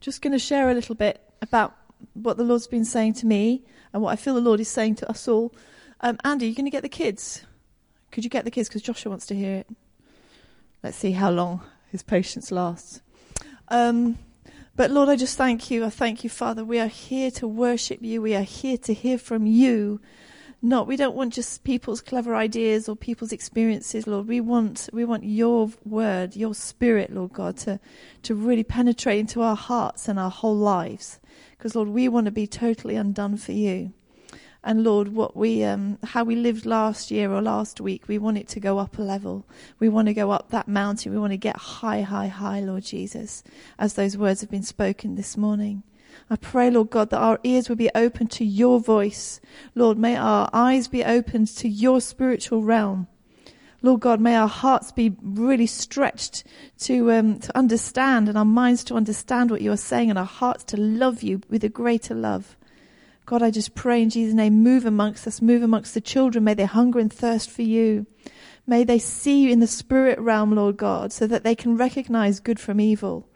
just going to share a little bit about what the Lord's been saying to me and what I feel the Lord is saying to us all. Um, Andy, you're going to get the kids. Could you get the kids? Because Joshua wants to hear it. Let's see how long his patience lasts. Um, but Lord, I just thank you. I thank you, Father. We are here to worship you. We are here to hear from you. Not, we don't want just people's clever ideas or people's experiences, Lord. We want, we want your word, your spirit, Lord God, to, to really penetrate into our hearts and our whole lives. Because, Lord, we want to be totally undone for you. And Lord, what we, um, how we lived last year or last week, we want it to go up a level. We want to go up that mountain. We want to get high, high, high, Lord Jesus, as those words have been spoken this morning. I pray, Lord God, that our ears will be open to your voice. Lord, may our eyes be opened to your spiritual realm. Lord God, may our hearts be really stretched to, um, to understand and our minds to understand what you are saying and our hearts to love you with a greater love. God, I just pray in Jesus' name, move amongst us, move amongst the children. May they hunger and thirst for you. May they see you in the spirit realm, Lord God, so that they can recognize good from evil.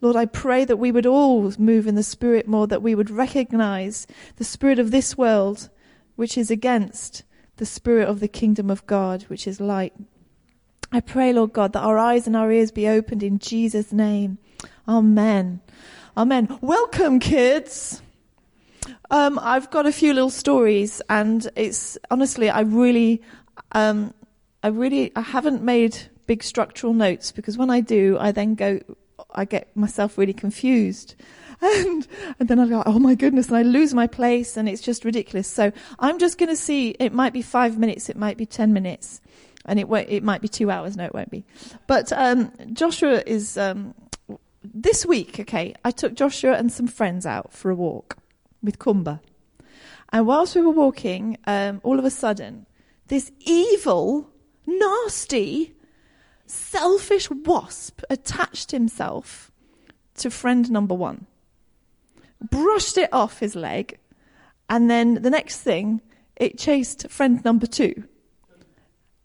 Lord, I pray that we would all move in the spirit more, that we would recognize the spirit of this world, which is against the spirit of the kingdom of God, which is light. I pray, Lord God, that our eyes and our ears be opened in Jesus' name. Amen. Amen. Welcome, kids. Um, I've got a few little stories, and it's honestly, I really, um, I really, I haven't made big structural notes because when I do, I then go, I get myself really confused. And, and then I go, oh my goodness, and I lose my place and it's just ridiculous. So I'm just going to see, it might be five minutes, it might be ten minutes, and it won't, it might be two hours. No, it won't be. But, um, Joshua is, um, this week, okay, I took Joshua and some friends out for a walk with Kumba. And whilst we were walking, um, all of a sudden, this evil, nasty, selfish wasp attached himself to friend number one, brushed it off his leg, and then the next thing, it chased friend number two.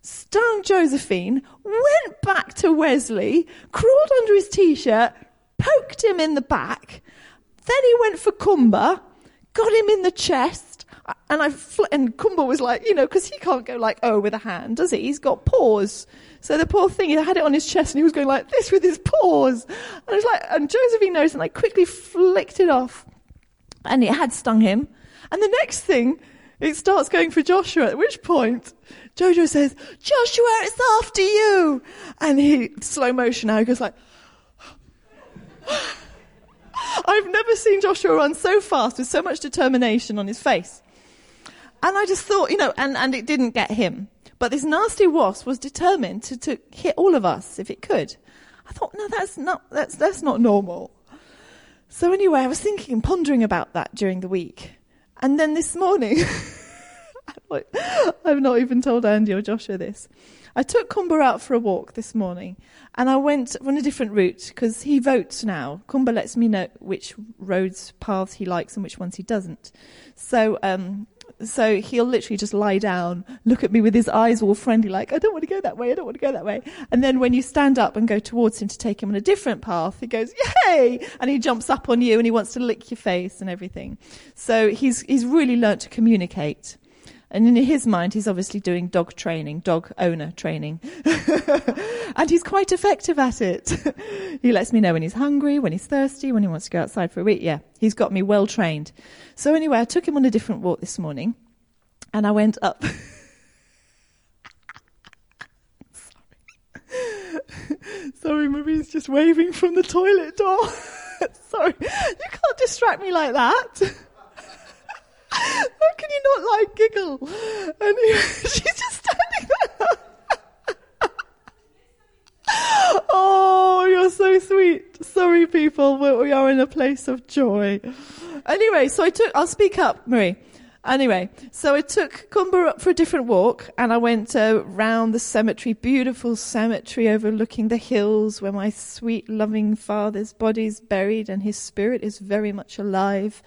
Stung Josephine, went back to Wesley, crawled under his t-shirt, poked him in the back, then he went for Kumba, got him in the chest. And I fl- and Kumba was like, you know, because he can't go like oh with a hand, does he? He's got paws. So the poor thing, he had it on his chest and he was going like this with his paws. And I was like, and Josephine noticed and like quickly flicked it off, and it had stung him. And the next thing, it starts going for Joshua. At which point, Jojo says, "Joshua, it's after you!" And he slow motion now. He goes like. I've never seen Joshua run so fast with so much determination on his face. And I just thought, you know, and, and it didn't get him. But this nasty wasp was determined to, to hit all of us if it could. I thought, no, that's not, that's, that's not normal. So anyway, I was thinking and pondering about that during the week. And then this morning, I've not even told Andy or Joshua this. I took Kumba out for a walk this morning and I went on a different route because he votes now. Kumba lets me know which roads, paths he likes and which ones he doesn't. So, um, so he'll literally just lie down, look at me with his eyes all friendly, like, I don't want to go that way, I don't want to go that way. And then when you stand up and go towards him to take him on a different path, he goes, yay! And he jumps up on you and he wants to lick your face and everything. So he's, he's really learnt to communicate. And in his mind, he's obviously doing dog training, dog owner training. and he's quite effective at it. he lets me know when he's hungry, when he's thirsty, when he wants to go outside for a week. Yeah, he's got me well trained. So anyway, I took him on a different walk this morning and I went up. Sorry. Sorry, Marie's just waving from the toilet door. Sorry. You can't distract me like that. Giggle? And she's just standing there. oh, you're so sweet. Sorry, people, we are in a place of joy. Anyway, so I took, I'll speak up, Marie. Anyway, so I took Kumba up for a different walk and I went uh, the cemetery, beautiful cemetery overlooking the hills where my sweet loving father's body is buried and his spirit is very much alive.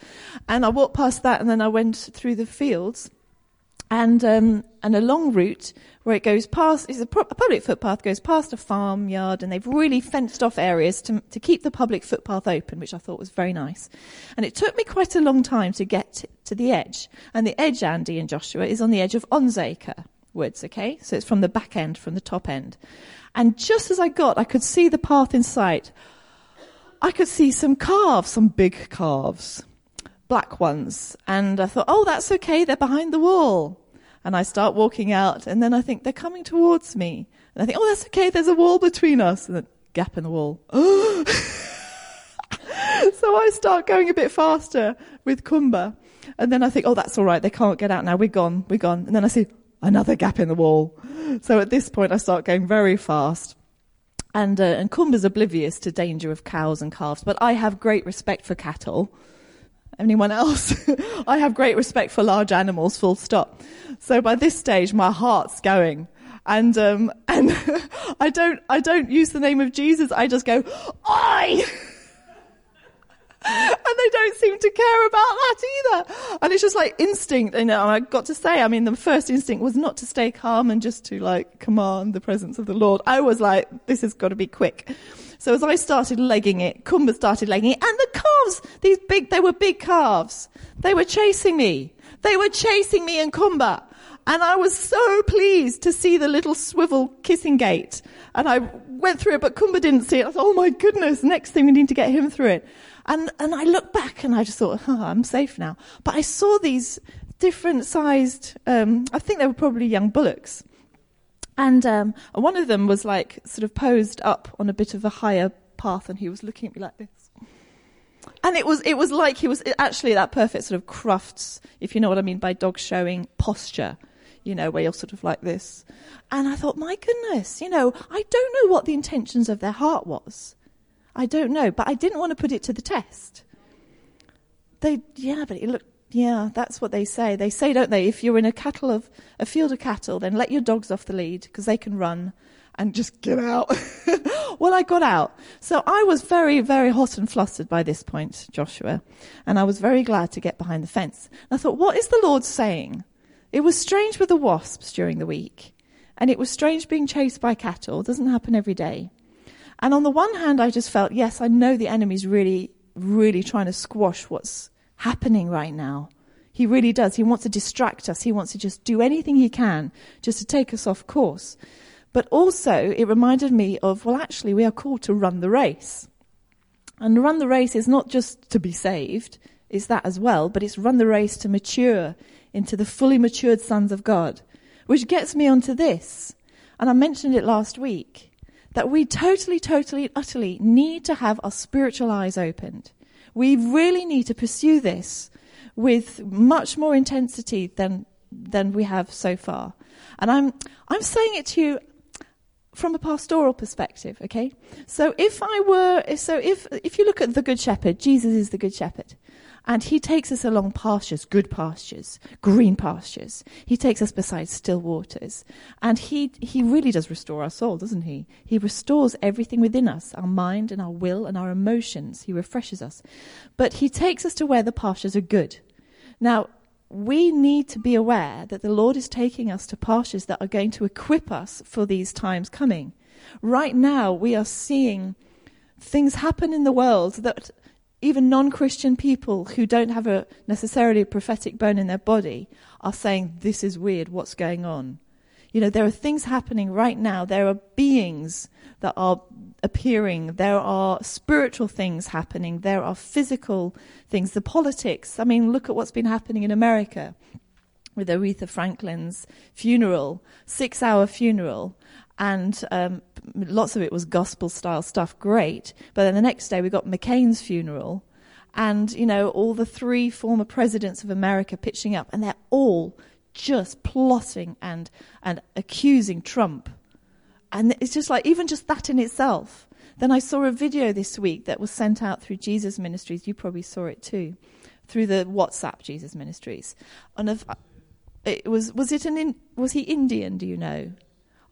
And I walked past that and then I went through the fields and um, and a long route where it goes past is a, pro- a, public footpath goes past a farmyard and they've really fenced off areas to to keep the public footpath open which I thought was very nice. And it took me quite a long time to get to, the edge. And the edge Andy and Joshua is on the edge of Onzacre woods okay? So it's from the back end from the top end. And just as I got I could see the path in sight. I could see some calves some big calves black ones. And I thought, oh, that's okay, they're behind the wall. And I start walking out, and then I think they're coming towards me. And I think, oh, that's okay, there's a wall between us. And a gap in the wall. so I start going a bit faster with Kumba. And then I think, oh, that's all right, they can't get out now, we're gone, we're gone. And then I see another gap in the wall. So at this point, I start going very fast. And, uh, and Kumba's oblivious to danger of cows and calves, but I have great respect for cattle. Anyone else? I have great respect for large animals, full stop. So by this stage, my heart's going. And, um, and I don't, I don't use the name of Jesus. I just go, I! and they don't seem to care about that either. And it's just like instinct, you know, I got to say, I mean, the first instinct was not to stay calm and just to like command the presence of the Lord. I was like, this has got to be quick. So as I started legging it, Kumba started legging it, and the calves, these big, they were big calves. They were chasing me. They were chasing me and Kumba. And I was so pleased to see the little swivel kissing gate. And I went through it, but Kumba didn't see it. I thought, oh my goodness, next thing we need to get him through it. And, and I looked back and I just thought, oh, I'm safe now. But I saw these different sized, um, I think they were probably young bullocks. And um, one of them was like sort of posed up on a bit of a higher path, and he was looking at me like this. And it was it was like he was actually that perfect sort of Crufts, if you know what I mean by dog showing posture, you know, where you're sort of like this. And I thought, my goodness, you know, I don't know what the intentions of their heart was. I don't know, but I didn't want to put it to the test. They, yeah, but it looked yeah, that's what they say. They say, don't they, if you're in a cattle of a field of cattle, then let your dogs off the lead because they can run and just get out. well, I got out. So I was very, very hot and flustered by this point, Joshua, and I was very glad to get behind the fence. And I thought, what is the Lord saying? It was strange with the wasps during the week, and it was strange being chased by cattle. It doesn't happen every day. And on the one hand, I just felt, yes, I know the enemy's really, really trying to squash what's happening right now. He really does. He wants to distract us. He wants to just do anything he can just to take us off course. But also, it reminded me of, well, actually, we are called to run the race. And run the race is not just to be saved, it's that as well, but it's run the race to mature into the fully matured sons of God. Which gets me onto this. And I mentioned it last week that we totally, totally, utterly need to have our spiritual eyes opened. We really need to pursue this with much more intensity than than we have so far. And I'm I'm saying it to you from a pastoral perspective, okay? So if I were so if if you look at the good shepherd, Jesus is the good shepherd. And he takes us along pastures, good pastures, green pastures. He takes us beside still waters. And he, he really does restore our soul, doesn't he? He restores everything within us, our mind and our will and our emotions. He refreshes us. But he takes us to where the pastures are good. Now, we need to be aware that the Lord is taking us to pastures that are going to equip us for these times coming. Right now, we are seeing things happen in the world that even non-Christian people who don't have a necessarily a prophetic bone in their body are saying, this is weird, what's going on? You know, there are things happening right now. There are beings that are appearing. There are spiritual things happening. There are physical things. The politics. I mean, look at what's been happening in America with Aretha Franklin's funeral, six hour funeral and um, lots of it was gospel style stuff, great. But then the next day we got McCain's funeral, and you know all the three former presidents of America pitching up, and they're all just plotting and and accusing Trump, and it's just like even just that in itself. Then I saw a video this week that was sent out through Jesus Ministries. You probably saw it too, through the WhatsApp Jesus Ministries. And if, it was was it an in, was he Indian? Do you know?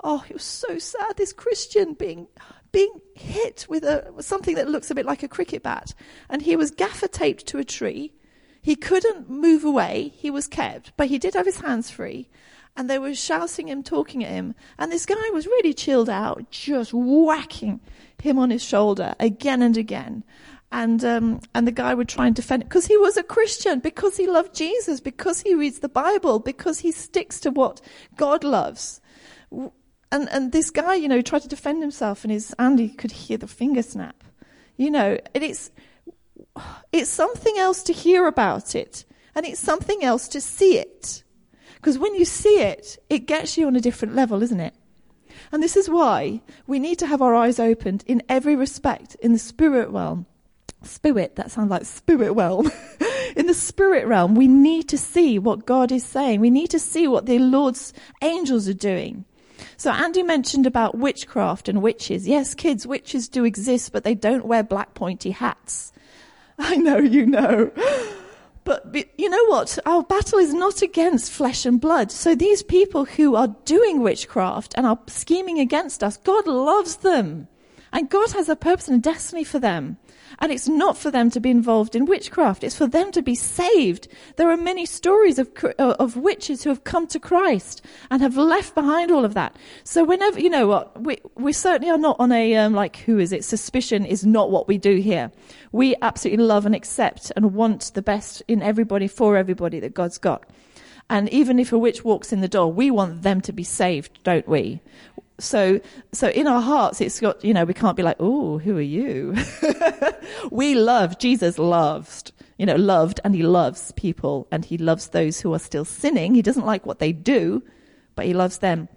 Oh, it was so sad. This Christian being being hit with a something that looks a bit like a cricket bat, and he was gaffer taped to a tree. He couldn't move away. He was kept, but he did have his hands free. And they were shouting him, talking at him. And this guy was really chilled out, just whacking him on his shoulder again and again. And, um, and the guy would try and defend it because he was a Christian, because he loved Jesus, because he reads the Bible, because he sticks to what God loves. And, and this guy, you know, tried to defend himself and his, Andy could hear the finger snap. You know, and it's, it's something else to hear about it, and it's something else to see it. Because when you see it, it gets you on a different level, isn't it? And this is why we need to have our eyes opened in every respect in the spirit realm. Spirit, that sounds like spirit realm. in the spirit realm, we need to see what God is saying. We need to see what the Lord's angels are doing. So Andy mentioned about witchcraft and witches. Yes, kids, witches do exist, but they don't wear black pointy hats. I know you know. But, but, you know what? Our battle is not against flesh and blood. So these people who are doing witchcraft and are scheming against us, God loves them. And God has a purpose and a destiny for them. And it's not for them to be involved in witchcraft. It's for them to be saved. There are many stories of, uh, of witches who have come to Christ and have left behind all of that. So whenever, you know what, we, we certainly are not on a, um, like, who is it? Suspicion is not what we do here. We absolutely love and accept and want the best in everybody for everybody that God's got. And even if a witch walks in the door, we want them to be saved, don't we? So so in our hearts it's got you know we can't be like oh who are you? We love jesus loves you know loved and he loves people and he loves those who are still sinning. He doesn't like what they do but he loves them.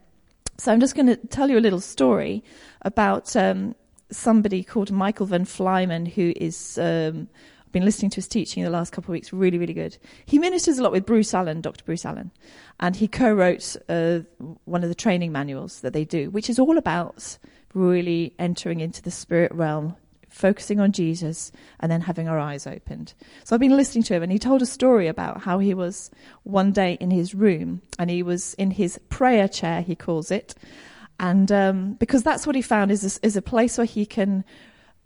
So i'm just going to tell you a little story about um, somebody called Michael Van Vlymen who is um, I've been listening to his teaching the last couple of weeks. Really, really good. He ministers a lot with Bruce Allen, Dr. Bruce Allen, and he co-wrote uh, one of the training manuals that they do, which is all about really entering into the spirit realm, focusing on Jesus, and then having our eyes opened. So I've been listening to him, and he told a story about how he was one day in his room, and he was in his prayer chair, he calls it, and um, because that's what he found is is a place where he can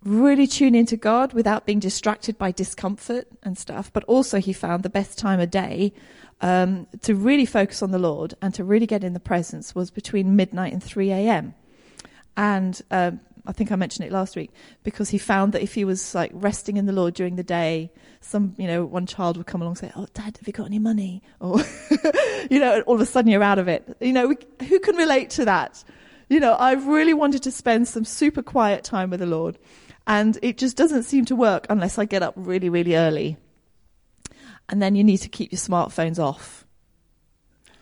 really tune into God without being distracted by discomfort and stuff. But also, he found the best time of day um, to really focus on the Lord and to really get in the presence was between midnight and 3 a.m. And um, I think I mentioned it last week because he found that if he was like resting in the Lord during the day, some you know one child would come along and say, "Oh, Dad, have you got any money?" Or you know, all of a sudden you're out of it. You know, we, who can relate to that? You know, I've really wanted to spend some super quiet time with the Lord. And it just doesn't seem to work unless I get up really, really early. And then you need to keep your smartphones off.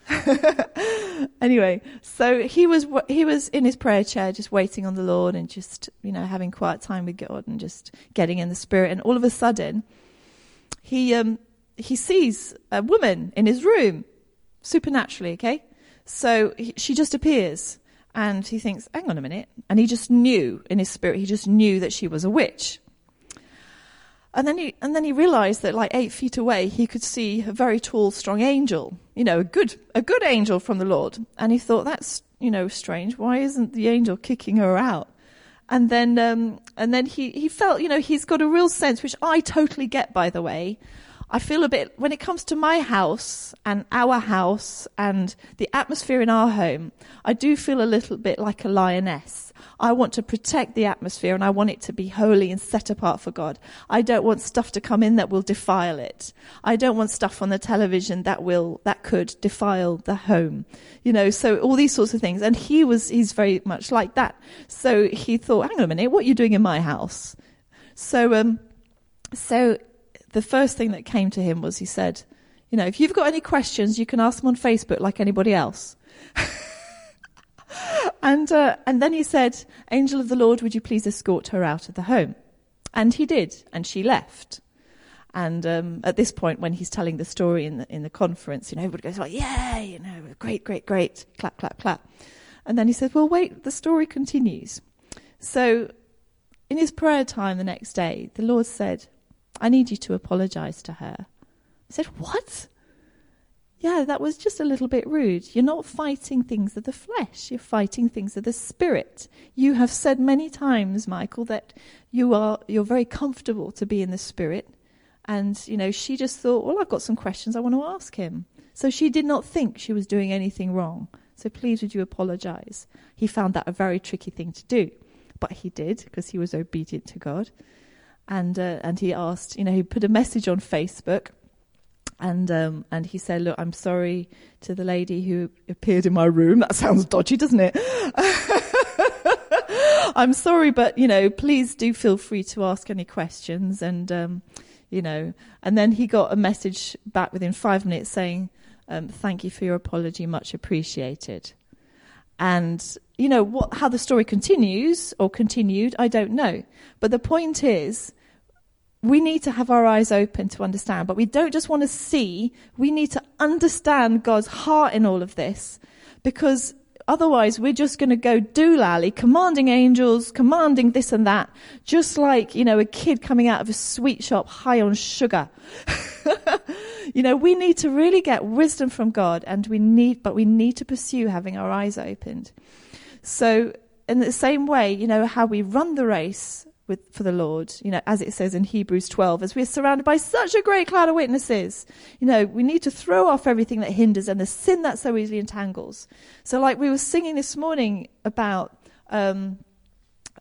anyway, so he was he was in his prayer chair, just waiting on the Lord and just you know having quiet time with God and just getting in the Spirit. And all of a sudden, he um, he sees a woman in his room, supernaturally. Okay, so he, she just appears, and he thinks, hang on a minute. And he just knew in his spirit, he just knew that she was a witch. And then he, and then he realized that like eight feet away, he could see a very tall, strong angel, you know, a good, a good angel from the Lord. And he thought, that's, you know, strange. Why isn't the angel kicking her out? And then, um, and then he, he felt, you know, he's got a real sense, which I totally get, by the way, I feel a bit, when it comes to my house and our house and the atmosphere in our home, I do feel a little bit like a lioness. I want to protect the atmosphere and I want it to be holy and set apart for God. I don't want stuff to come in that will defile it. I don't want stuff on the television that will, that could defile the home. You know, so all these sorts of things. And he was, he's very much like that. So he thought, hang on a minute, what are you doing in my house? So, um, so the first thing that came to him was he said, you know, if you've got any questions, you can ask them on Facebook like anybody else. and uh, and then he said, "Angel of the Lord, would you please escort her out of the home?" And he did, and she left. And um, at this point, when he's telling the story in the in the conference, you know, everybody goes like, "Yeah, you know, great, great, great!" Clap, clap, clap. And then he said, "Well, wait, the story continues." So, in his prayer time the next day, the Lord said, I need you to apologize to her. I said, What? Yeah, that was just a little bit rude. You're not fighting things of the flesh, you're fighting things of the spirit. You have said many times, Michael, that you are you're very comfortable to be in the spirit And, you know, she just thought, well, I've got some questions I want to ask him. So she did not think she was doing anything wrong. So please would you apologize? He found that a very tricky thing to do, but he did because he was obedient to God. And, uh, and he asked, you know, he put a message on Facebook and um, and he said, "Look, I'm sorry to the lady who appeared in my room. That sounds dodgy, doesn't it? I'm sorry, but you know, please do feel free to ask any questions." And um, you know, and then he got a message back within five minutes saying, um, "Thank you for your apology, much appreciated." And you know what, how the story continues or continued, I don't know. But the point is we need to have our eyes open to understand, but we don't just want to see, we need to understand God's heart in all of this because otherwise we're just going to go doolally, commanding angels, commanding this and that, just like, you know, a kid coming out of a sweet shop high on sugar. you know, we need to really get wisdom from God and we need, but we need to pursue having our eyes opened. So in the same way, you know, how we run the race, with, for the Lord, you know, as it says in Hebrews 12, as we're surrounded by such a great cloud of witnesses, you know, we need to throw off everything that hinders and the sin that so easily entangles. So, like we were singing this morning about, um,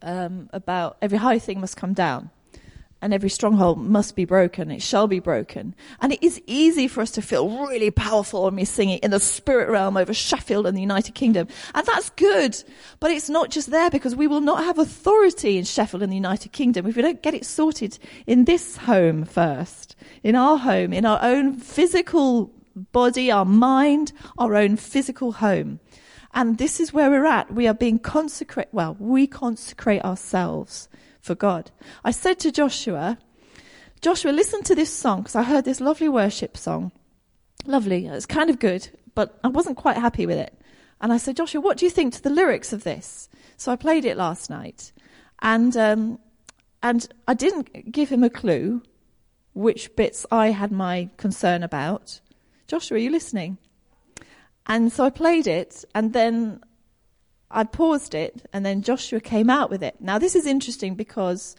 um, about every high thing must come down and every stronghold must be broken. It shall be broken. And it is easy for us to feel really powerful when we sing it in the spirit realm over Sheffield and the United Kingdom. And that's good. But it's not just there because we will not have authority in Sheffield and the United Kingdom if we don't get it sorted in this home first. In our home, in our own physical body, our mind, our own physical home. And this is where we're at. We are being consecrate, well, we consecrate ourselves for God. I said to Joshua, Joshua, listen to this song because I heard this lovely worship song. Lovely. It's kind of good, but I wasn't quite happy with it. And I said, Joshua, what do you think to the lyrics of this? So I played it last night. And, um, and I didn't give him a clue which bits I had my concern about. Joshua, are you listening? And so I played it, and then I paused it, and then Joshua came out with it. Now, this is interesting because,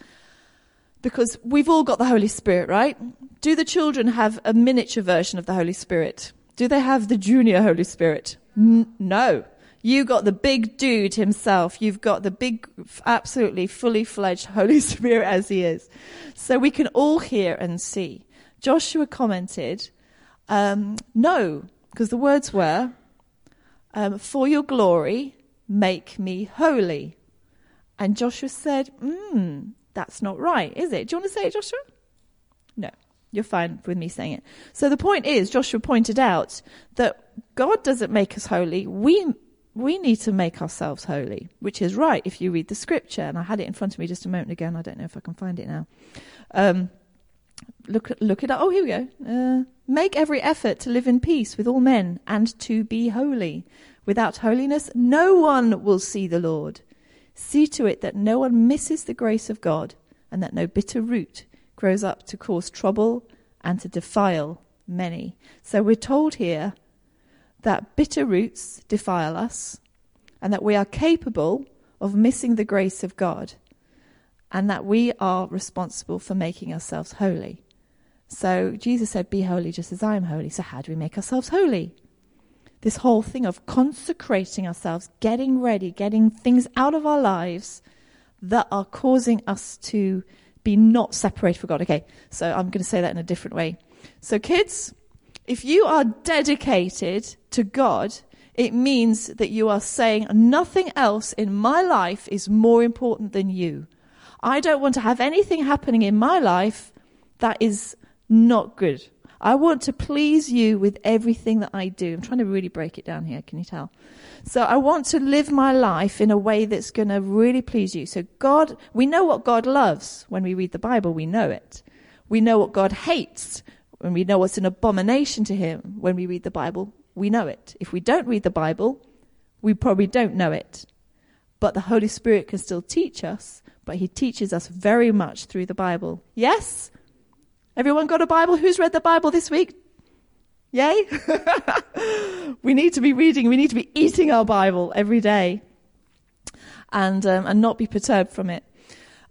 because we've all got the Holy Spirit, right? Do the children have a miniature version of the Holy Spirit? Do they have the junior Holy Spirit? N- no. You got the big dude himself. You've got the big, absolutely fully fledged Holy Spirit as he is. So we can all hear and see. Joshua commented, um, no, because the words were, um, for your glory Make me holy. And Joshua said, Hmm, that's not right, is it? Do you want to say it, Joshua? No, you're fine with me saying it. So the point is, Joshua pointed out that God doesn't make us holy. We we need to make ourselves holy, which is right if you read the scripture. And I had it in front of me just a moment ago, and I don't know if I can find it now. Um, look, look it up. Oh, here we go. Uh, make every effort to live in peace with all men and to be holy. Without holiness, no one will see the Lord. See to it that no one misses the grace of God and that no bitter root grows up to cause trouble and to defile many. So we're told here that bitter roots defile us and that we are capable of missing the grace of God and that we are responsible for making ourselves holy. So Jesus said, Be holy just as I am holy. So, how do we make ourselves holy? This whole thing of consecrating ourselves, getting ready, getting things out of our lives that are causing us to be not separated from God. Okay, so I'm going to say that in a different way. So, kids, if you are dedicated to God, it means that you are saying nothing else in my life is more important than you. I don't want to have anything happening in my life that is not good. I want to please you with everything that I do. I'm trying to really break it down here. Can you tell? So I want to live my life in a way that's going to really please you. So God, we know what God loves when we read the Bible. We know it. We know what God hates when we know what's an abomination to him when we read the Bible. We know it. If we don't read the Bible, we probably don't know it. But the Holy Spirit can still teach us, but he teaches us very much through the Bible. Yes? Everyone got a Bible? Who's read the Bible this week? Yay? we need to be reading, we need to be eating our Bible every day and, um, and not be perturbed from it.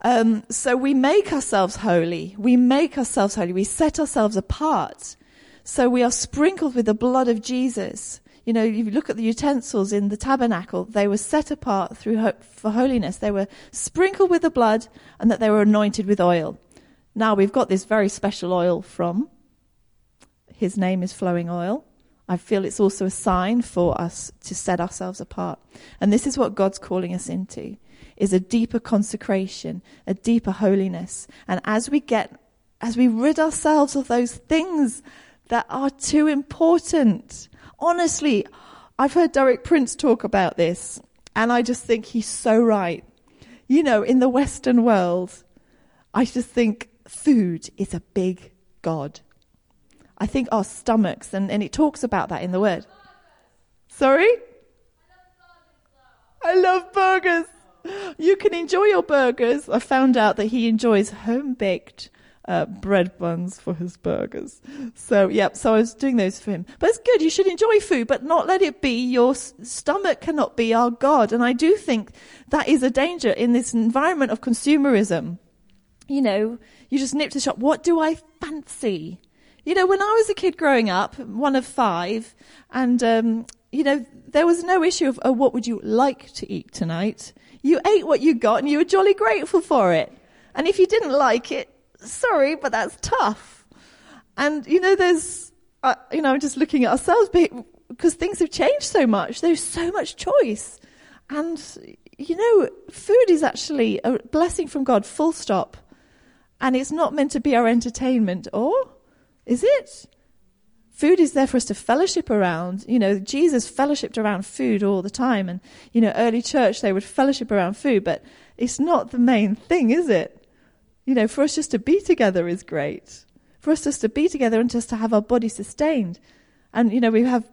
Um, so we make ourselves holy. We make ourselves holy. We set ourselves apart. So we are sprinkled with the blood of Jesus. You know, if you look at the utensils in the tabernacle, they were set apart through for holiness. They were sprinkled with the blood and that they were anointed with oil. Now we've got this very special oil from. His name is flowing oil. I feel it's also a sign for us to set ourselves apart. And this is what God's calling us into is a deeper consecration, a deeper holiness. And as we get, as we rid ourselves of those things that are too important, honestly, I've heard Derek Prince talk about this, and I just think he's so right. You know, in the Western world, I just think food is a big God. I think our stomachs, and, and it talks about that in the word. Sorry? I love burgers. You can enjoy your burgers. I found out that he enjoys home baked uh, bread buns for his burgers. So, yeah, so I was doing those for him. But it's good. You should enjoy food, but not let it be your stomach cannot be our God. And I do think that is a danger in this environment of consumerism. You know, you just nip to the shop. What do I fancy? You know, when I was a kid growing up, one of five, and, um, you know, there was no issue of, oh, what would you like to eat tonight? You ate what you got and you were jolly grateful for it. And if you didn't like it, sorry, but that's tough. And, you know, there's, uh, you know, I'm just looking at ourselves because things have changed so much. There's so much choice. And, you know, food is actually a blessing from God, full stop. And it's not meant to be our entertainment, or is it? Food is there for us to fellowship around. You know, Jesus fellowshipped around food all the time. And, you know, early church, they would fellowship around food, but it's not the main thing, is it? You know, for us just to be together is great. For us just to be together and just to have our body sustained. And, you know, we have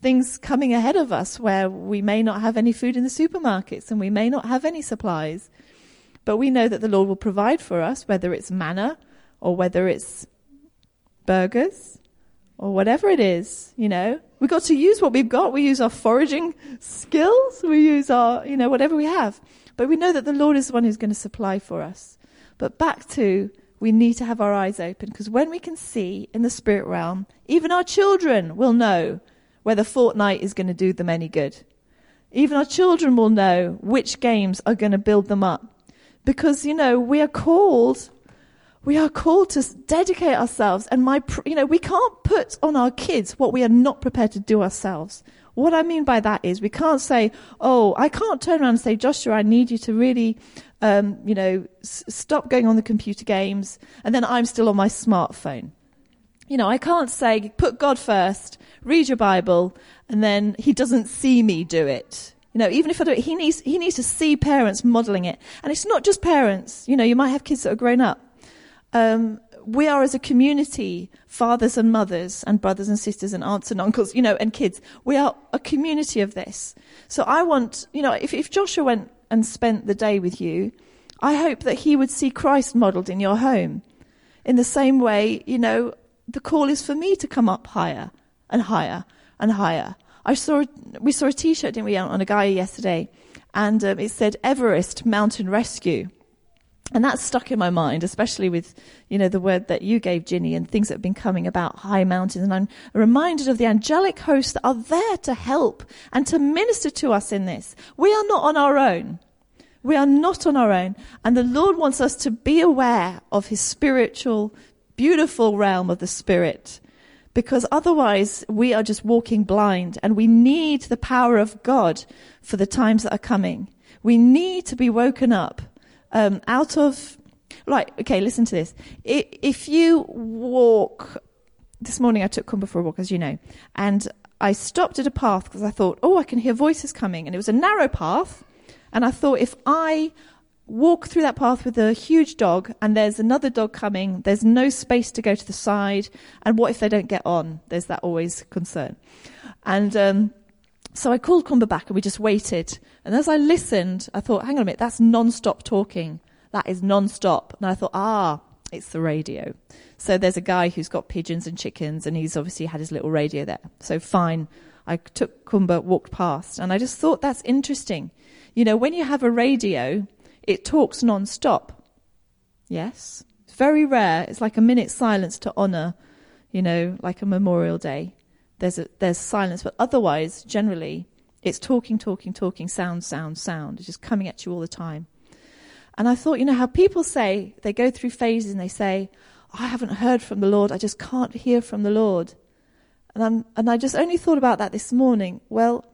things coming ahead of us where we may not have any food in the supermarkets and we may not have any supplies. But we know that the Lord will provide for us, whether it's manna or whether it's burgers or whatever it is, you know. We've got to use what we've got. We use our foraging skills. We use our, you know, whatever we have. But we know that the Lord is the one who's going to supply for us. But back to we need to have our eyes open because when we can see in the spirit realm, even our children will know whether Fortnite is going to do them any good. Even our children will know which games are going to build them up. Because, you know, we are called, we are called to dedicate ourselves and my, you know, we can't put on our kids what we are not prepared to do ourselves. What I mean by that is we can't say, oh, I can't turn around and say, Joshua, I need you to really um, you know, s- stop going on the computer games, and then I'm still on my smartphone. You know, I can't say, put God first, read your Bible, and then he doesn't see me do it. You know, even if I do it, he needs, he needs to see parents modeling it. And it's not just parents. You know, you might have kids that are grown up. Um, we are as a community, fathers and mothers and brothers and sisters and aunts and uncles, you know, and kids. We are a community of this. So I want, you know, if, if Joshua went and spent the day with you, I hope that he would see Christ modeled in your home. In the same way, you know, the call is for me to come up higher and higher and higher. I saw, we saw a t-shirt, didn't we, on a guy yesterday, and um, it said Everest Mountain Rescue. And that stuck in my mind, especially with, you know, the word that you gave, Ginny, and things that have been coming about high mountains. And I'm reminded of the angelic hosts that are there to help and to minister to us in this. We are not on our own. We are not on our own. And the Lord wants us to be aware of his spiritual, beautiful realm of the spirit. Because otherwise we are just walking blind and we need the power of God for the times that are coming. We need to be woken up um, out of, right, okay, listen to this. If you walk, this morning I took Kumba for a walk, as you know, and I stopped at a path because I thought, oh, I can hear voices coming. And it was a narrow path. And I thought, if I walk through that path with a huge dog and there's another dog coming, there's no space to go to the side. And what if they don't get on? There's that always concern. And, um, so I called Kumba back and we just waited. And as I listened, I thought, hang on a minute, that's non-stop talking. That is non-stop. And I thought, ah, it's the radio. So there's a guy who's got pigeons and chickens and he's obviously had his little radio there. So fine. I took Kumba, walked past and I just thought that's interesting. You know, when you have a radio, it talks non-stop. Yes. It's very rare. It's like a minute silence to honor, you know, like a Memorial Day. There's a, there's silence, but otherwise, generally, it's talking, talking, talking, sound, sound, sound. It's just coming at you all the time. And I thought, you know, how people say, they go through phases and they say, I haven't heard from the Lord. I just can't hear from the Lord. And, I'm, and I just only thought about that this morning. Well,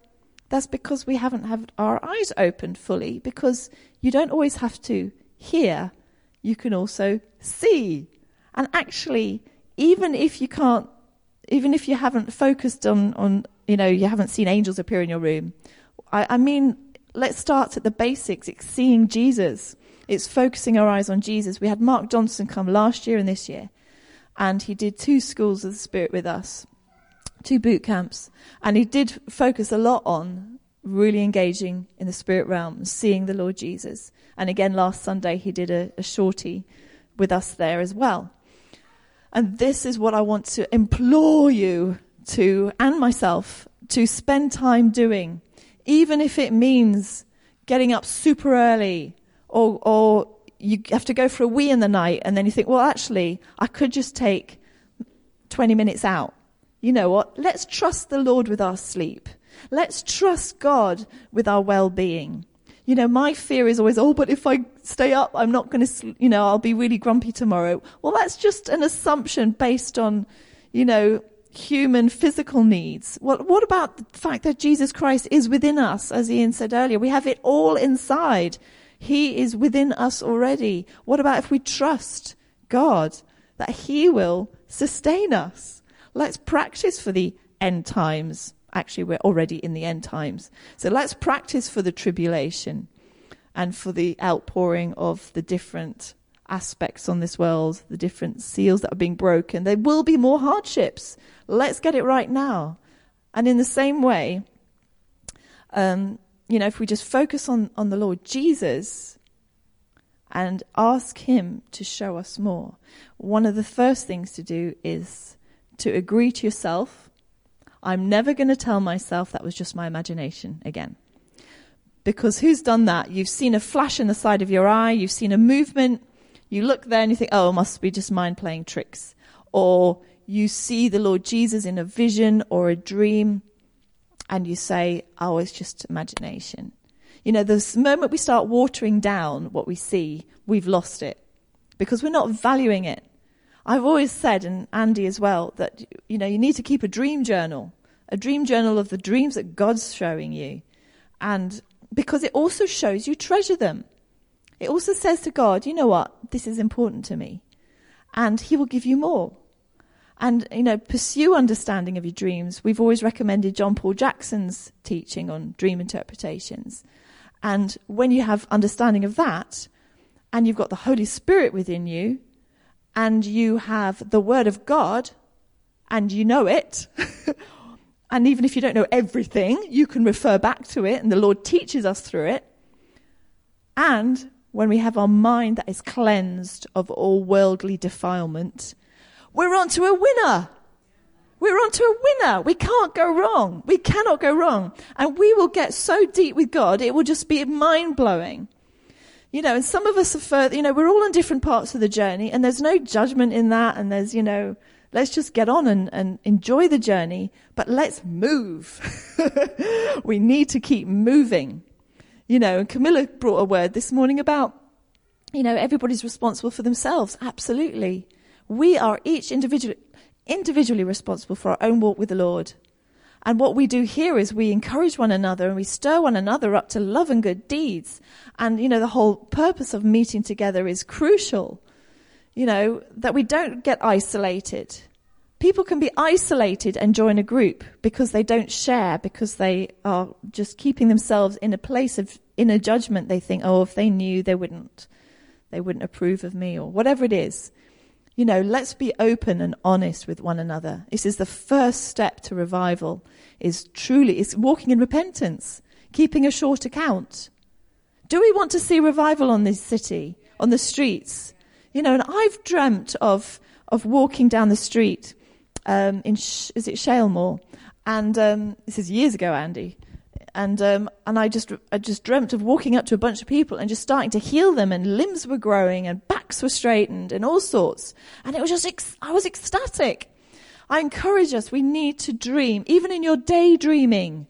that's because we haven't had our eyes opened fully, because you don't always have to hear, you can also see. And actually, even if you can't, even if you haven't focused on, on you know, you haven't seen angels appear in your room, I, I mean, let's start at the basics. It's seeing Jesus. It's focusing our eyes on Jesus. We had Mark Johnson come last year and this year, and he did two schools of the Spirit with us two boot camps, and he did focus a lot on really engaging in the spirit realm, seeing the Lord Jesus. And again, last Sunday he did a, a shorty with us there as well. And this is what I want to implore you to, and myself, to spend time doing, even if it means getting up super early or, or you have to go for a wee in the night and then you think, well, actually, I could just take 20 minutes out you know what? Let's trust the Lord with our sleep. Let's trust God with our well-being. You know, my fear is always, oh, but if I stay up, I'm not going to, you know, I'll be really grumpy tomorrow. Well, that's just an assumption based on, you know, human physical needs. What, what about the fact that Jesus Christ is within us, as Ian said earlier? We have it all inside. He is within us already. What about if we trust God that He will sustain us? Let's practice for the end times. Actually, we're already in the end times. So let's practice for the tribulation and for the outpouring of the different aspects on this world, the different seals that are being broken. There will be more hardships. Let's get it right now. And in the same way, um, you know, if we just focus on, on the Lord Jesus and ask Him to show us more, one of the first things to do is to agree to yourself, I'm never going to tell myself that was just my imagination again. Because who's done that? You've seen a flash in the side of your eye, you've seen a movement, you look there and you think, oh, it must be just mind playing tricks. Or you see the Lord Jesus in a vision or a dream and you say, oh, it's just imagination. You know, the moment we start watering down what we see, we've lost it because we're not valuing it. I've always said, and Andy as well, that you know you need to keep a dream journal, a dream journal of the dreams that God's showing you, and because it also shows you treasure them. It also says to God, you know what, this is important to me, and He will give you more. And you know, pursue understanding of your dreams. We've always recommended John Paul Jackson's teaching on dream interpretations, and when you have understanding of that, and you've got the Holy Spirit within you, and you have the Word of God and you know it, and even if you don't know everything, you can refer back to it and the Lord teaches us through it. And when we have our mind that is cleansed of all worldly defilement, we're on to a winner. We're on to a winner. We can't go wrong. We cannot go wrong. And we will get so deep with God, it will just be mind blowing. You know, and some of us are further, you know, we're all on different parts of the journey and there's no judgment in that and there's, you know, let's just get on and, and enjoy the journey, but let's move. we need to keep moving. You know, and Camilla brought a word this morning about, you know, everybody's responsible for themselves. Absolutely. We are each individually responsible for our own walk with the Lord. And what we do here is we encourage one another and we stir one another up to love and good deeds. And, you know, the whole purpose of meeting together is crucial. You know, that we don't get isolated. People can be isolated and join a group because they don't share, because they are just keeping themselves in a place of inner judgment. They think, oh, if they knew, they wouldn't, they wouldn't approve of me or whatever it is. You know, let's be open and honest with one another. This is the first step to revival is truly, is walking in repentance, keeping a short account. Do we want to see revival on this city, on the streets? You know, and I've dreamt of, of walking down the street, um, in, is it Shalesmoor? And, um, this is years ago, Andy. And um, and I just I just dreamt of walking up to a bunch of people and just starting to heal them, and limbs were growing, and backs were straightened, and all sorts. And it was just ex- I was ecstatic. I encourage us. We need to dream, even in your daydreaming.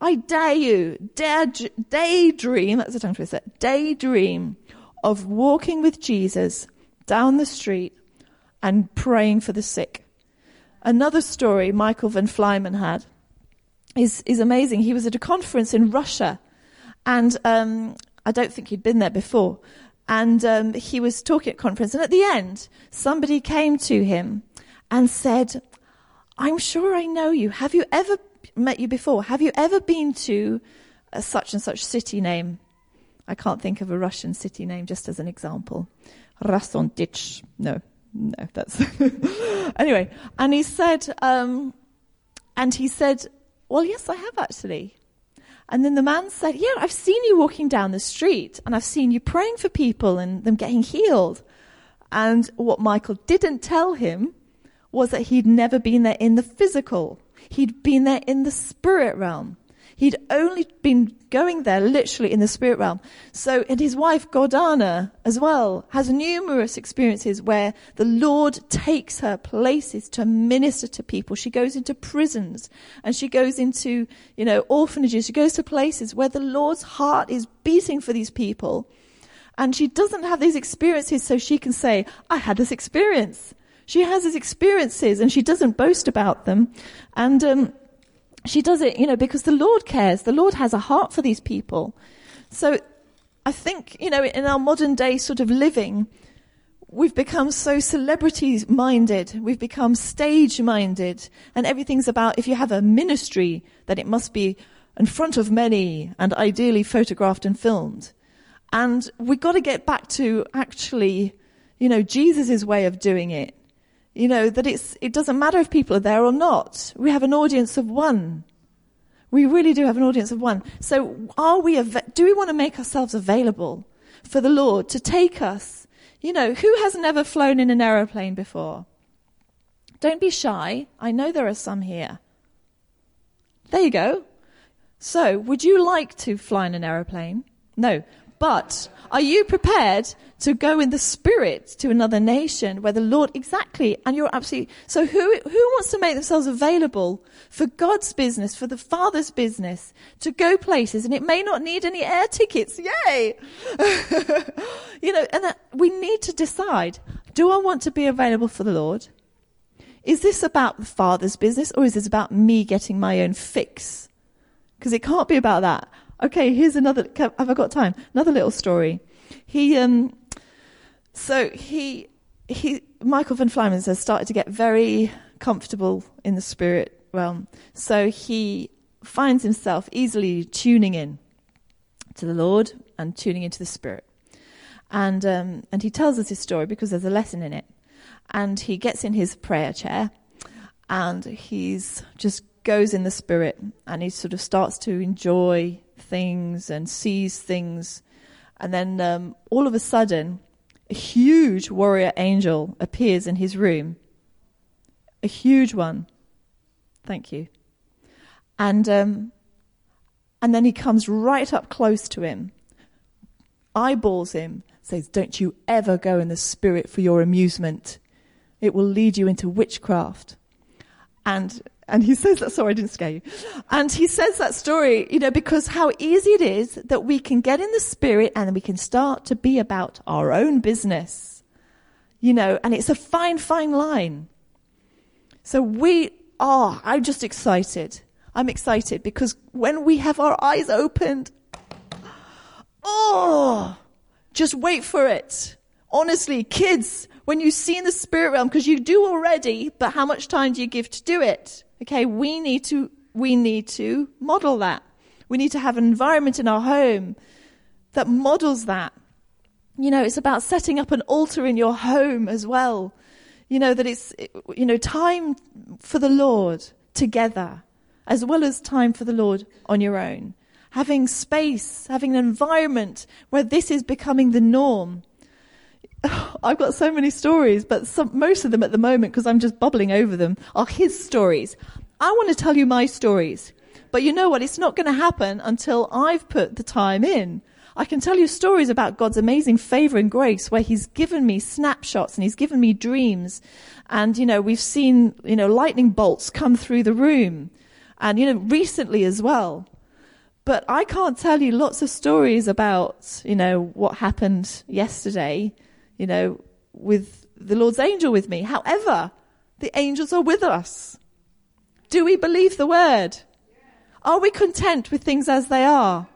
I dare you, dare daydream. That's a tongue twister. Daydream of walking with Jesus down the street and praying for the sick. Another story Michael Van Vlymen had is, is amazing. He was at a conference in Russia, and um, I don't think he'd been there before. And um, he was talking at conference, and at the end, somebody came to him and said, "I'm sure I know you. Have you ever met you before? Have you ever been to a such and such city name?" I can't think of a Russian city name, just as an example. Rasondich. No, no, that's anyway. And he said, um, and he said, well, yes, I have actually. And then the man said, yeah, I've seen you walking down the street and I've seen you praying for people and them getting healed. And what Michael didn't tell him was that he'd never been there in the physical. He'd been there in the spirit realm. He'd only been going there literally in the spirit realm. So, and his wife Gordana as well has numerous experiences where the Lord takes her places to minister to people. She goes into prisons and she goes into, you know, orphanages. She goes to places where the Lord's heart is beating for these people. And she doesn't have these experiences so she can say, I had this experience. She has these experiences and she doesn't boast about them. And, um, she does it, you know, because the Lord cares. The Lord has a heart for these people. So I think, you know, in our modern day sort of living, we've become so celebrity minded. We've become stage minded. And everything's about if you have a ministry, then it must be in front of many and ideally photographed and filmed. And we've got to get back to actually, you know, Jesus' way of doing it. You know, that it's, it doesn't matter if people are there or not. We have an audience of one. We really do have an audience of one. So are we, av- do we want to make ourselves available for the Lord to take us? You know, who has never flown in an aeroplane before? Don't be shy. I know there are some here. There you go. So, would you like to fly in an aeroplane? No. But are you prepared to go in the spirit to another nation where the Lord, exactly, and you're absolutely, so who, who wants to make themselves available for God's business, for the Father's business, to go places, and it may not need any air tickets, yay! you know, and that we need to decide, do I want to be available for the Lord? Is this about the Father's business, or is this about me getting my own fix? Because it can't be about that. Okay, here's another. Have I got time? Another little story. He, um, so he, he, Michael Van Vlymen has started to get very comfortable in the spirit realm. So he finds himself easily tuning in to the Lord and tuning into the Spirit. And um, and he tells us his story because there's a lesson in it. And he gets in his prayer chair, and he's just goes in the Spirit, and he sort of starts to enjoy things and sees things. And then um, all of a sudden, a huge warrior angel appears in his room. A huge one. Thank you. And, um, and then he comes right up close to him, eyeballs him, says, Don't you ever go in the spirit for your amusement. It will lead you into witchcraft. And and he says that, sorry, I didn't scare you. And he says that story, you know, because how easy it is that we can get in the spirit and we can start to be about our own business. You know, and it's a fine, fine line. So we are, I'm just excited. I'm excited because when we have our eyes opened, oh, just wait for it. Honestly, kids, when you see in the spirit realm, because you do already, but how much time do you give to do it? Okay, we need to, we need to model that. We need to have an environment in our home that models that. You know, it's about setting up an altar in your home as well. You know, that it's, you know, time for the Lord together, as well as time for the Lord on your own. Having space, having an environment where this is becoming the norm. I've got so many stories, but some, most of them at the moment, because I'm just bubbling over them, are his stories. I want to tell you my stories. But you know what? It's not going to happen until I've put the time in. I can tell you stories about God's amazing favor and grace where he's given me snapshots and he's given me dreams. And, you know, we've seen, you know, lightning bolts come through the room. And, you know, recently as well. But I can't tell you lots of stories about, you know, what happened yesterday, you know, with the Lord's angel with me. However, the angels are with us. Do we believe the word? Are we content with things as they are?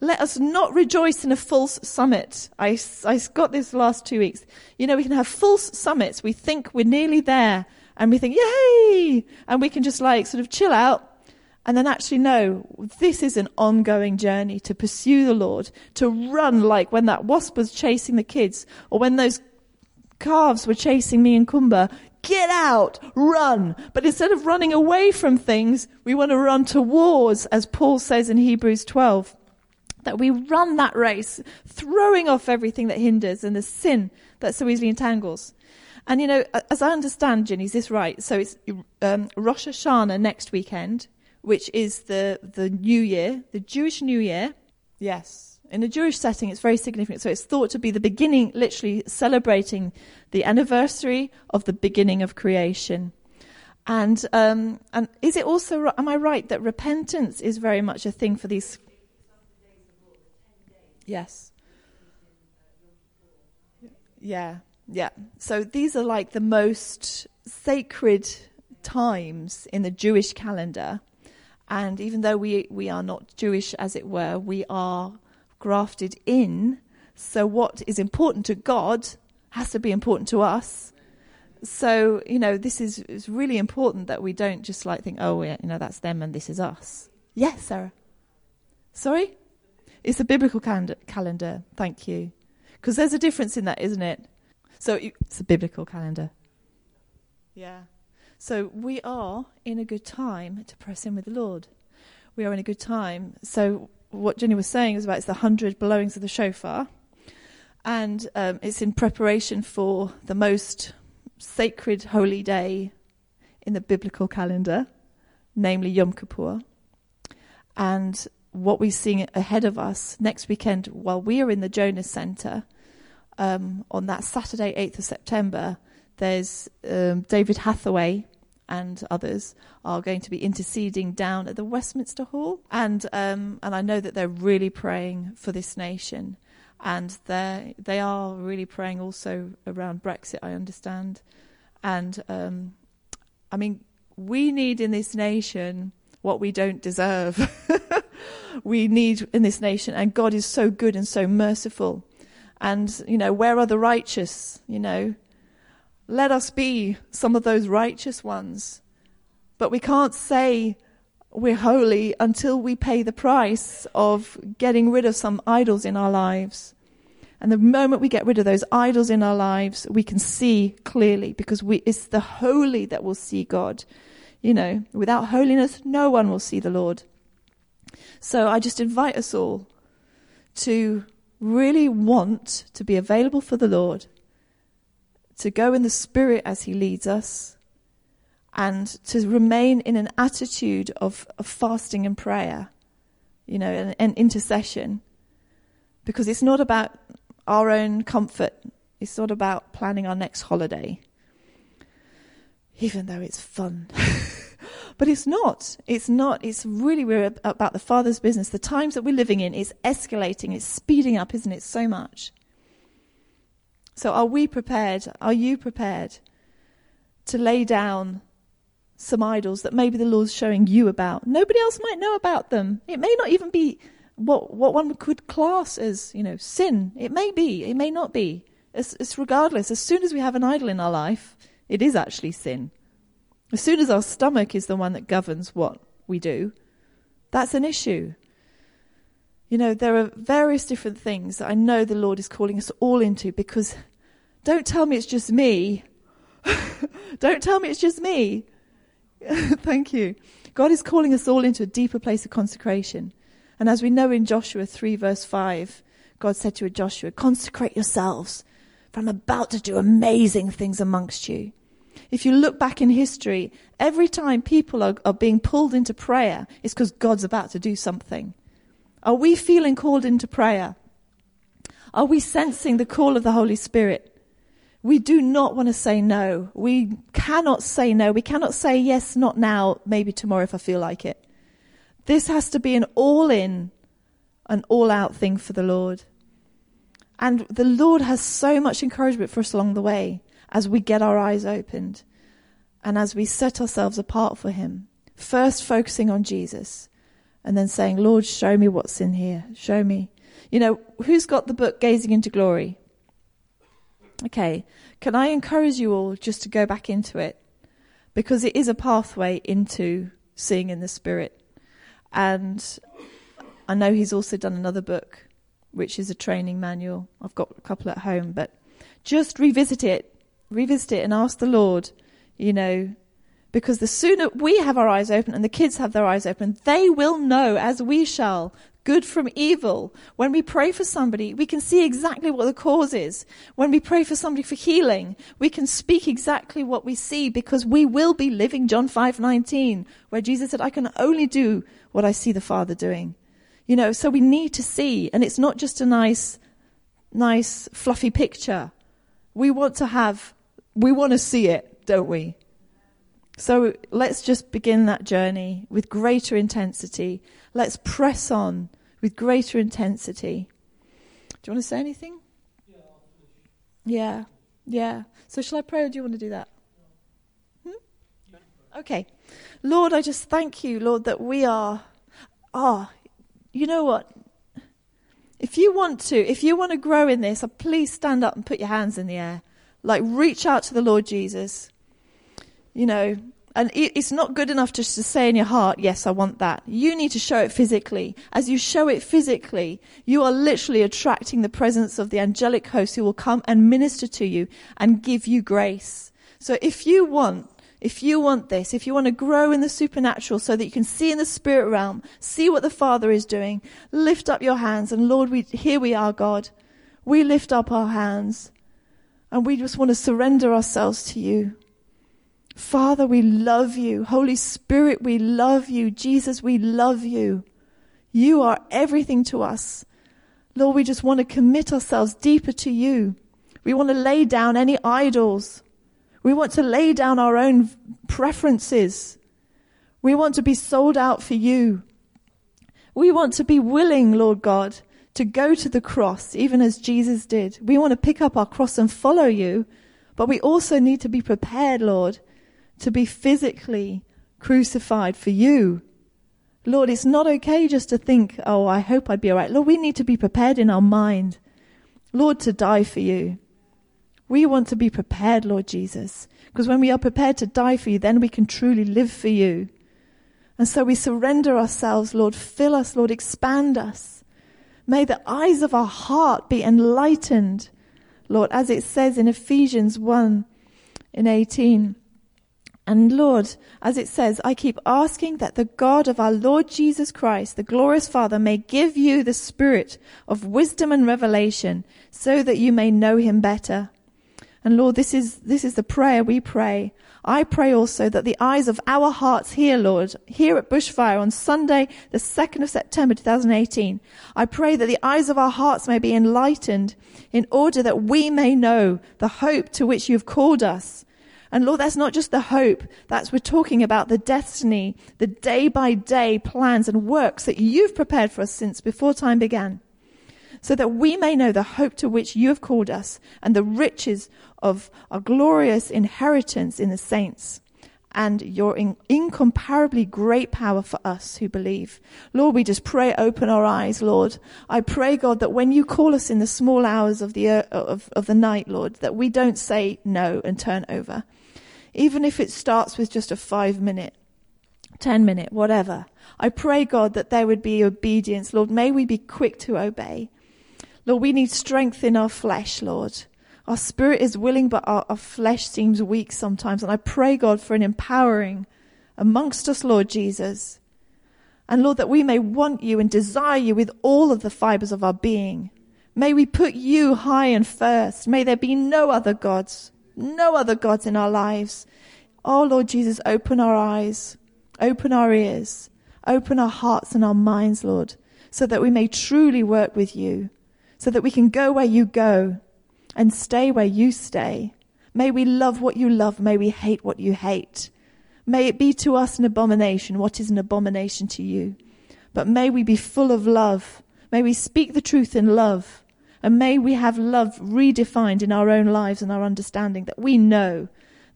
Let us not rejoice in a false summit. I, I got this last two weeks. You know, we can have false summits. We think we're nearly there and we think, yay! And we can just like sort of chill out. And then actually, no, this is an ongoing journey to pursue the Lord, to run like when that wasp was chasing the kids or when those calves were chasing me and Kumba. Get out, run. But instead of running away from things, we want to run towards, as Paul says in Hebrews 12 that we run that race, throwing off everything that hinders and the sin that so easily entangles. And you know, as I understand, Ginny, is this right? So it's um, Rosh Hashanah next weekend, which is the the New Year, the Jewish New Year. Yes, in a Jewish setting, it's very significant. So it's thought to be the beginning, literally celebrating the anniversary of the beginning of creation. And um, and is it also am I right that repentance is very much a thing for these Yes. Yeah, yeah. So these are like the most sacred times in the Jewish calendar. And even though we, we are not Jewish, as it were, we are grafted in. So what is important to God has to be important to us. So, you know, this is, is really important that we don't just like think, oh, yeah, you know, that's them and this is us. Yes, Sarah. Sorry? It's a biblical calendar. Thank you. Because there's a difference in that, isn't it? So it's a biblical calendar. Yeah. So we are in a good time to press in with the Lord. We are in a good time. So what Jenny was saying is about it's the hundred blowings of the shofar, and um, it's in preparation for the most sacred holy day in the biblical calendar, namely Yom Kippur. And what we're seeing ahead of us next weekend while we are in the Jonas Centre um, on that Saturday, 8th of September. There's um, David Hathaway and others are going to be interceding down at the Westminster Hall, and um, and I know that they're really praying for this nation, and they they are really praying also around Brexit. I understand, and um, I mean we need in this nation what we don't deserve. we need in this nation. And God is so good and so merciful. And, you know, where are the righteous? You know, let us be some of those righteous ones. But we can't say we're holy until we pay the price of getting rid of some idols in our lives. And the moment we get rid of those idols in our lives, we can see clearly because we, it's the holy that will see God. You know, without holiness, no one will see the Lord. So I just invite us all to really want to be available for the Lord, to go in the Spirit as He leads us, and to remain in an attitude of, of fasting and prayer, you know, and, and intercession. Because it's not about our own comfort, it's not about planning our next holiday, even though it's fun. But it's not. It's not. It's really we're about the Father's business. The times that we're living in is escalating. It's speeding up, isn't it? So much. So are we prepared? Are you prepared to lay down some idols that maybe the Lord's showing you about? Nobody else might know about them. It may not even be what what one could class as you know sin. It may be. It may not be. It's, it's regardless. As soon as we have an idol in our life, it is actually sin. As soon as our stomach is the one that governs what we do, that's an issue. You know, there are various different things that I know the Lord is calling us all into because don't tell me it's just me. don't tell me it's just me. Thank you. God is calling us all into a deeper place of consecration. And as we know in Joshua 3, verse 5, God said to Joshua, Consecrate yourselves, for I'm about to do amazing things amongst you. If you look back in history, every time people are, are being pulled into prayer, it's because God's about to do something. Are we feeling called into prayer? Are we sensing the call of the Holy Spirit? We do not want to say no. We cannot say no. We cannot say yes, not now, maybe tomorrow if I feel like it. This has to be an all in, an all out thing for the Lord. And the Lord has so much encouragement for us along the way as we get our eyes opened and as we set ourselves apart for Him. First focusing on Jesus and then saying, Lord, show me what's in here. Show me. You know, who's got the book Gazing into Glory? Okay. Can I encourage you all just to go back into it? Because it is a pathway into seeing in the Spirit. And I know he's also done another book, which is a training manual. I've got a couple at home, but just revisit it revisit it and ask the Lord, you know, because the sooner we have our eyes open and the kids have their eyes open, they will know, as we shall, good from evil. When we pray for somebody, we can see exactly what the cause is. When we pray for somebody for healing, we can speak exactly what we see because we will be living John 5:19, where Jesus said, "I can only do what I see the Father doing." You know, so we need to see, and it's not just a nice, nice, fluffy picture. We want to have we want to see it, don't we? So let's just begin that journey with greater intensity. Let's press on with greater intensity. Do you want to say anything? Yeah, yeah. So shall I pray or do you want to do that? Hmm? Okay. Lord, I just thank you, Lord, that we are. Ah, oh, you know what? If you want to, if you want to grow in this, please stand up and put your hands in the air. Like, reach out to the Lord Jesus. You know, and it's not good enough just to say in your heart, yes, I want that. You need to show it physically. As you show it physically, you are literally attracting the presence of the angelic host who will come and minister to you and give you grace. So if you want, if you want this, if you want to grow in the supernatural so that you can see in the spirit realm, see what the Father is doing, lift up your hands and Lord, we, here we are, God. We lift up our hands and we just want to surrender ourselves to you. Father, we love you. Holy Spirit, we love you. Jesus, we love you. You are everything to us. Lord, we just want to commit ourselves deeper to you. We want to lay down any idols. We want to lay down our own preferences. We want to be sold out for you. We want to be willing, Lord God, to go to the cross, even as Jesus did. We want to pick up our cross and follow you, but we also need to be prepared, Lord, to be physically crucified for you. Lord, it's not okay just to think, oh, I hope I'd be alright. Lord, we need to be prepared in our mind, Lord, to die for you. We want to be prepared, Lord Jesus, because when we are prepared to die for you, then we can truly live for you. And so we surrender ourselves, Lord. Fill us, Lord. Expand us. May the eyes of our heart be enlightened, Lord, as it says in Ephesians 1 in 18. And Lord, as it says, I keep asking that the God of our Lord Jesus Christ, the glorious Father, may give you the spirit of wisdom and revelation so that you may know him better. And Lord, this is, this is the prayer we pray. I pray also that the eyes of our hearts here, Lord, here at Bushfire on Sunday, the 2nd of September 2018, I pray that the eyes of our hearts may be enlightened in order that we may know the hope to which you've called us. And Lord, that's not just the hope. That's we're talking about the destiny, the day by day plans and works that you've prepared for us since before time began so that we may know the hope to which you have called us and the riches of a glorious inheritance in the saints and your in- incomparably great power for us who believe. Lord, we just pray, open our eyes, Lord. I pray, God, that when you call us in the small hours of the, uh, of, of the night, Lord, that we don't say no and turn over. Even if it starts with just a five minute, ten minute, whatever. I pray, God, that there would be obedience. Lord, may we be quick to obey. Lord, we need strength in our flesh, Lord. Our spirit is willing, but our, our, flesh seems weak sometimes. And I pray, God, for an empowering amongst us, Lord Jesus. And Lord, that we may want you and desire you with all of the fibers of our being. May we put you high and first. May there be no other gods. No other gods in our lives. Oh Lord Jesus, open our eyes, open our ears, open our hearts and our minds, Lord, so that we may truly work with you, so that we can go where you go and stay where you stay. May we love what you love. May we hate what you hate. May it be to us an abomination what is an abomination to you. But may we be full of love. May we speak the truth in love. And may we have love redefined in our own lives and our understanding that we know,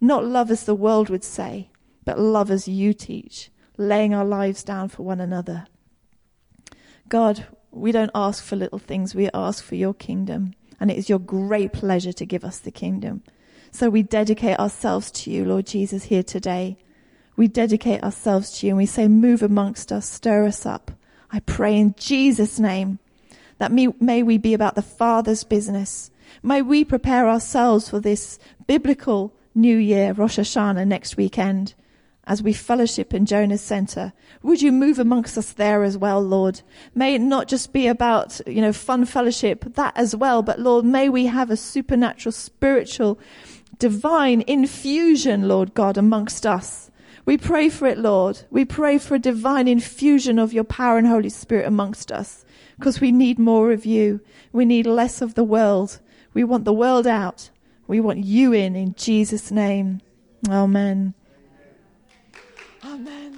not love as the world would say, but love as you teach, laying our lives down for one another. God, we don't ask for little things, we ask for your kingdom. And it is your great pleasure to give us the kingdom. So we dedicate ourselves to you, Lord Jesus, here today. We dedicate ourselves to you and we say, move amongst us, stir us up. I pray in Jesus' name that may, may we be about the Father's business. May we prepare ourselves for this biblical new year, Rosh Hashanah, next weekend as we fellowship in Jonah's Center. Would you move amongst us there as well, Lord? May it not just be about, you know, fun fellowship, that as well, but Lord, may we have a supernatural, spiritual, divine infusion, Lord God, amongst us. We pray for it, Lord. We pray for a divine infusion of your power and Holy Spirit amongst us because we need more of you. We need less of the world. We want the world out. We want you in, in Jesus' name. Amen. Amen.